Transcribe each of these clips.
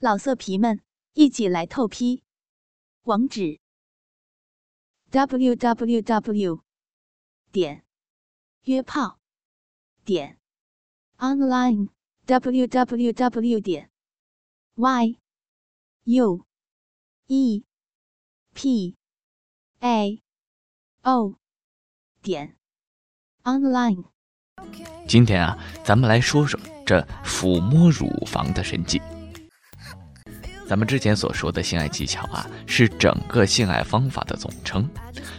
老色皮们，一起来透批！网址：w w w 点约炮点 online w w w 点 y u e p a o 点 online。今天啊，咱们来说说这抚摸乳房的神技。咱们之前所说的性爱技巧啊，是整个性爱方法的总称。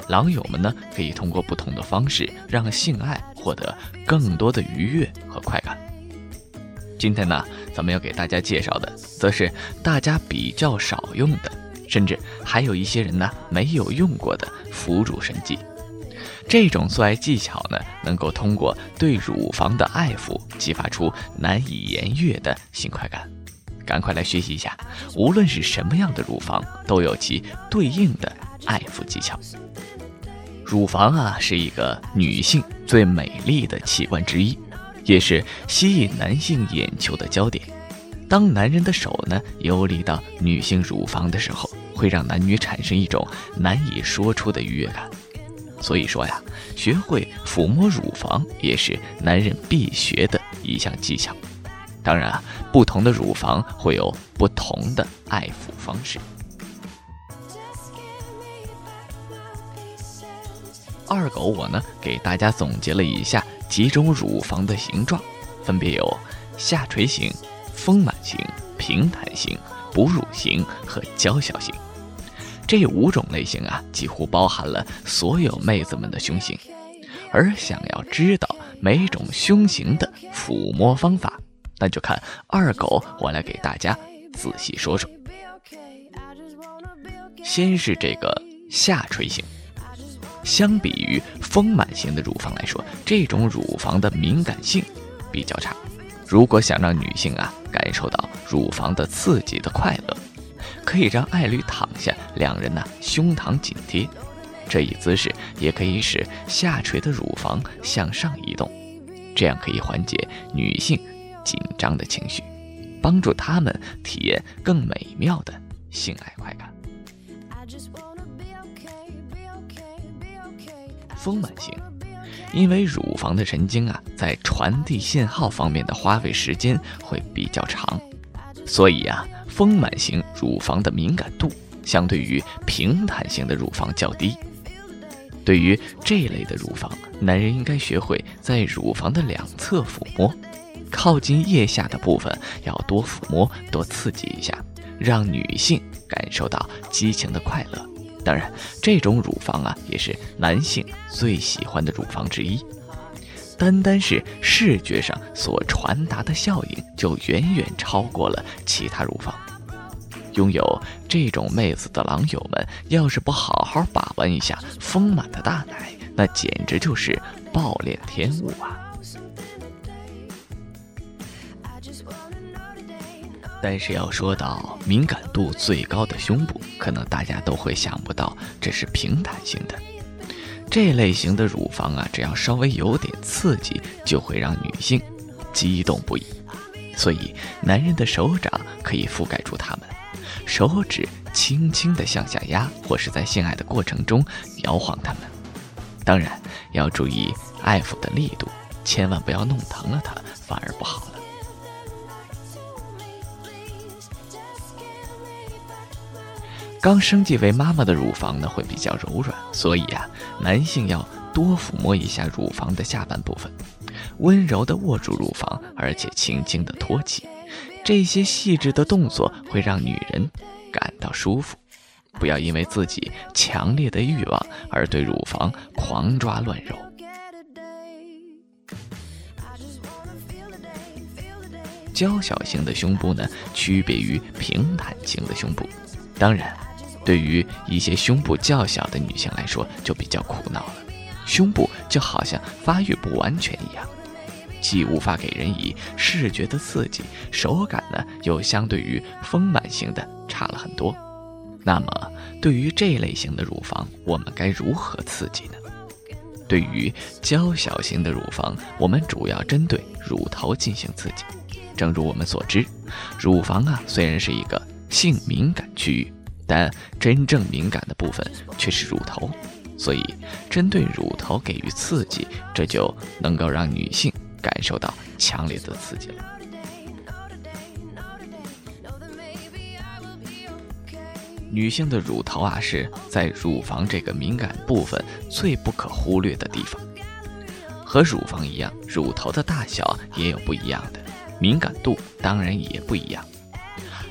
狼友们呢，可以通过不同的方式，让性爱获得更多的愉悦和快感。今天呢，咱们要给大家介绍的，则是大家比较少用的，甚至还有一些人呢没有用过的腐乳神技。这种做爱技巧呢，能够通过对乳房的爱抚，激发出难以言喻的性快感。赶快来学习一下，无论是什么样的乳房，都有其对应的爱抚技巧。乳房啊，是一个女性最美丽的器官之一，也是吸引男性眼球的焦点。当男人的手呢游离到女性乳房的时候，会让男女产生一种难以说出的愉悦感。所以说呀，学会抚摸乳房也是男人必学的一项技巧。当然啊，不同的乳房会有不同的爱抚方式。二狗我呢给大家总结了一下几种乳房的形状，分别有下垂型、丰满型、平坦型、哺乳型和娇小型。这五种类型啊，几乎包含了所有妹子们的胸型。而想要知道每种胸型的抚摸方法。那就看二狗，我来给大家仔细说说。先是这个下垂型，相比于丰满型的乳房来说，这种乳房的敏感性比较差。如果想让女性啊感受到乳房的刺激的快乐，可以让爱侣躺下，两人呢胸膛紧贴，这一姿势也可以使下垂的乳房向上移动，这样可以缓解女性。紧张的情绪，帮助他们体验更美妙的性爱快感。丰满型，因为乳房的神经啊，在传递信号方面的花费时间会比较长，所以啊，丰满型乳房的敏感度相对于平坦型的乳房较低。对于这类的乳房，男人应该学会在乳房的两侧抚摸。靠近腋下的部分要多抚摸、多刺激一下，让女性感受到激情的快乐。当然，这种乳房啊，也是男性最喜欢的乳房之一。单单是视觉上所传达的效应，就远远超过了其他乳房。拥有这种妹子的狼友们，要是不好好把玩一下丰满的大奶，那简直就是暴殄天物啊！但是要说到敏感度最高的胸部，可能大家都会想不到这是平坦型的。这类型的乳房啊，只要稍微有点刺激，就会让女性激动不已。所以，男人的手掌可以覆盖住它们，手指轻轻地向下压，或是在性爱的过程中摇晃它们。当然，要注意爱抚的力度，千万不要弄疼了它，反而不好刚升级为妈妈的乳房呢，会比较柔软，所以啊，男性要多抚摸一下乳房的下半部分，温柔的握住乳房，而且轻轻的托起。这些细致的动作会让女人感到舒服。不要因为自己强烈的欲望而对乳房狂抓乱揉。娇小型的胸部呢，区别于平坦型的胸部，当然。对于一些胸部较小的女性来说，就比较苦恼了。胸部就好像发育不完全一样，既无法给人以视觉的刺激，手感呢又相对于丰满型的差了很多。那么，对于这类型的乳房，我们该如何刺激呢？对于娇小型的乳房，我们主要针对乳头进行刺激。正如我们所知，乳房啊虽然是一个性敏感区域，但真正敏感的部分却是乳头，所以针对乳头给予刺激，这就能够让女性感受到强烈的刺激了。女性的乳头啊，是在乳房这个敏感部分最不可忽略的地方。和乳房一样，乳头的大小也有不一样的，敏感度当然也不一样。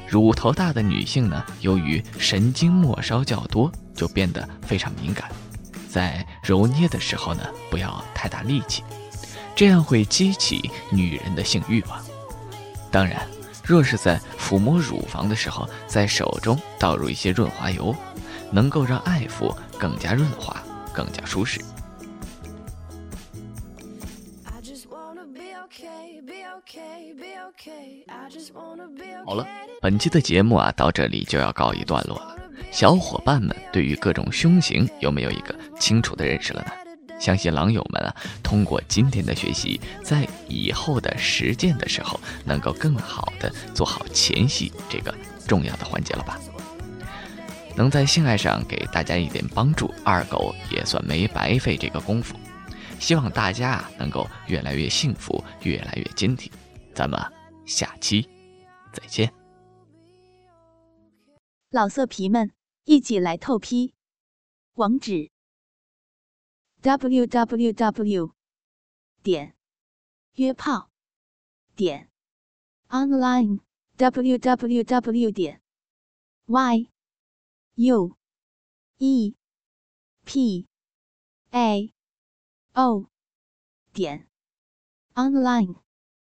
乳头大的女性呢，由于神经末梢较多，就变得非常敏感。在揉捏的时候呢，不要太大力气，这样会激起女人的性欲望。当然，若是在抚摸乳房的时候，在手中倒入一些润滑油，能够让爱抚更加润滑，更加舒适。好了，本期的节目啊，到这里就要告一段落了。小伙伴们对于各种胸型有没有一个清楚的认识了呢？相信狼友们啊，通过今天的学习，在以后的实践的时候，能够更好的做好前戏这个重要的环节了吧？能在性爱上给大家一点帮助，二狗也算没白费这个功夫。希望大家啊能够越来越幸福，越来越坚挺。咱们下期再见。老色皮们，一起来透批！网址：w w w 点约炮点 online w w w 点 y u e p a o 点 online。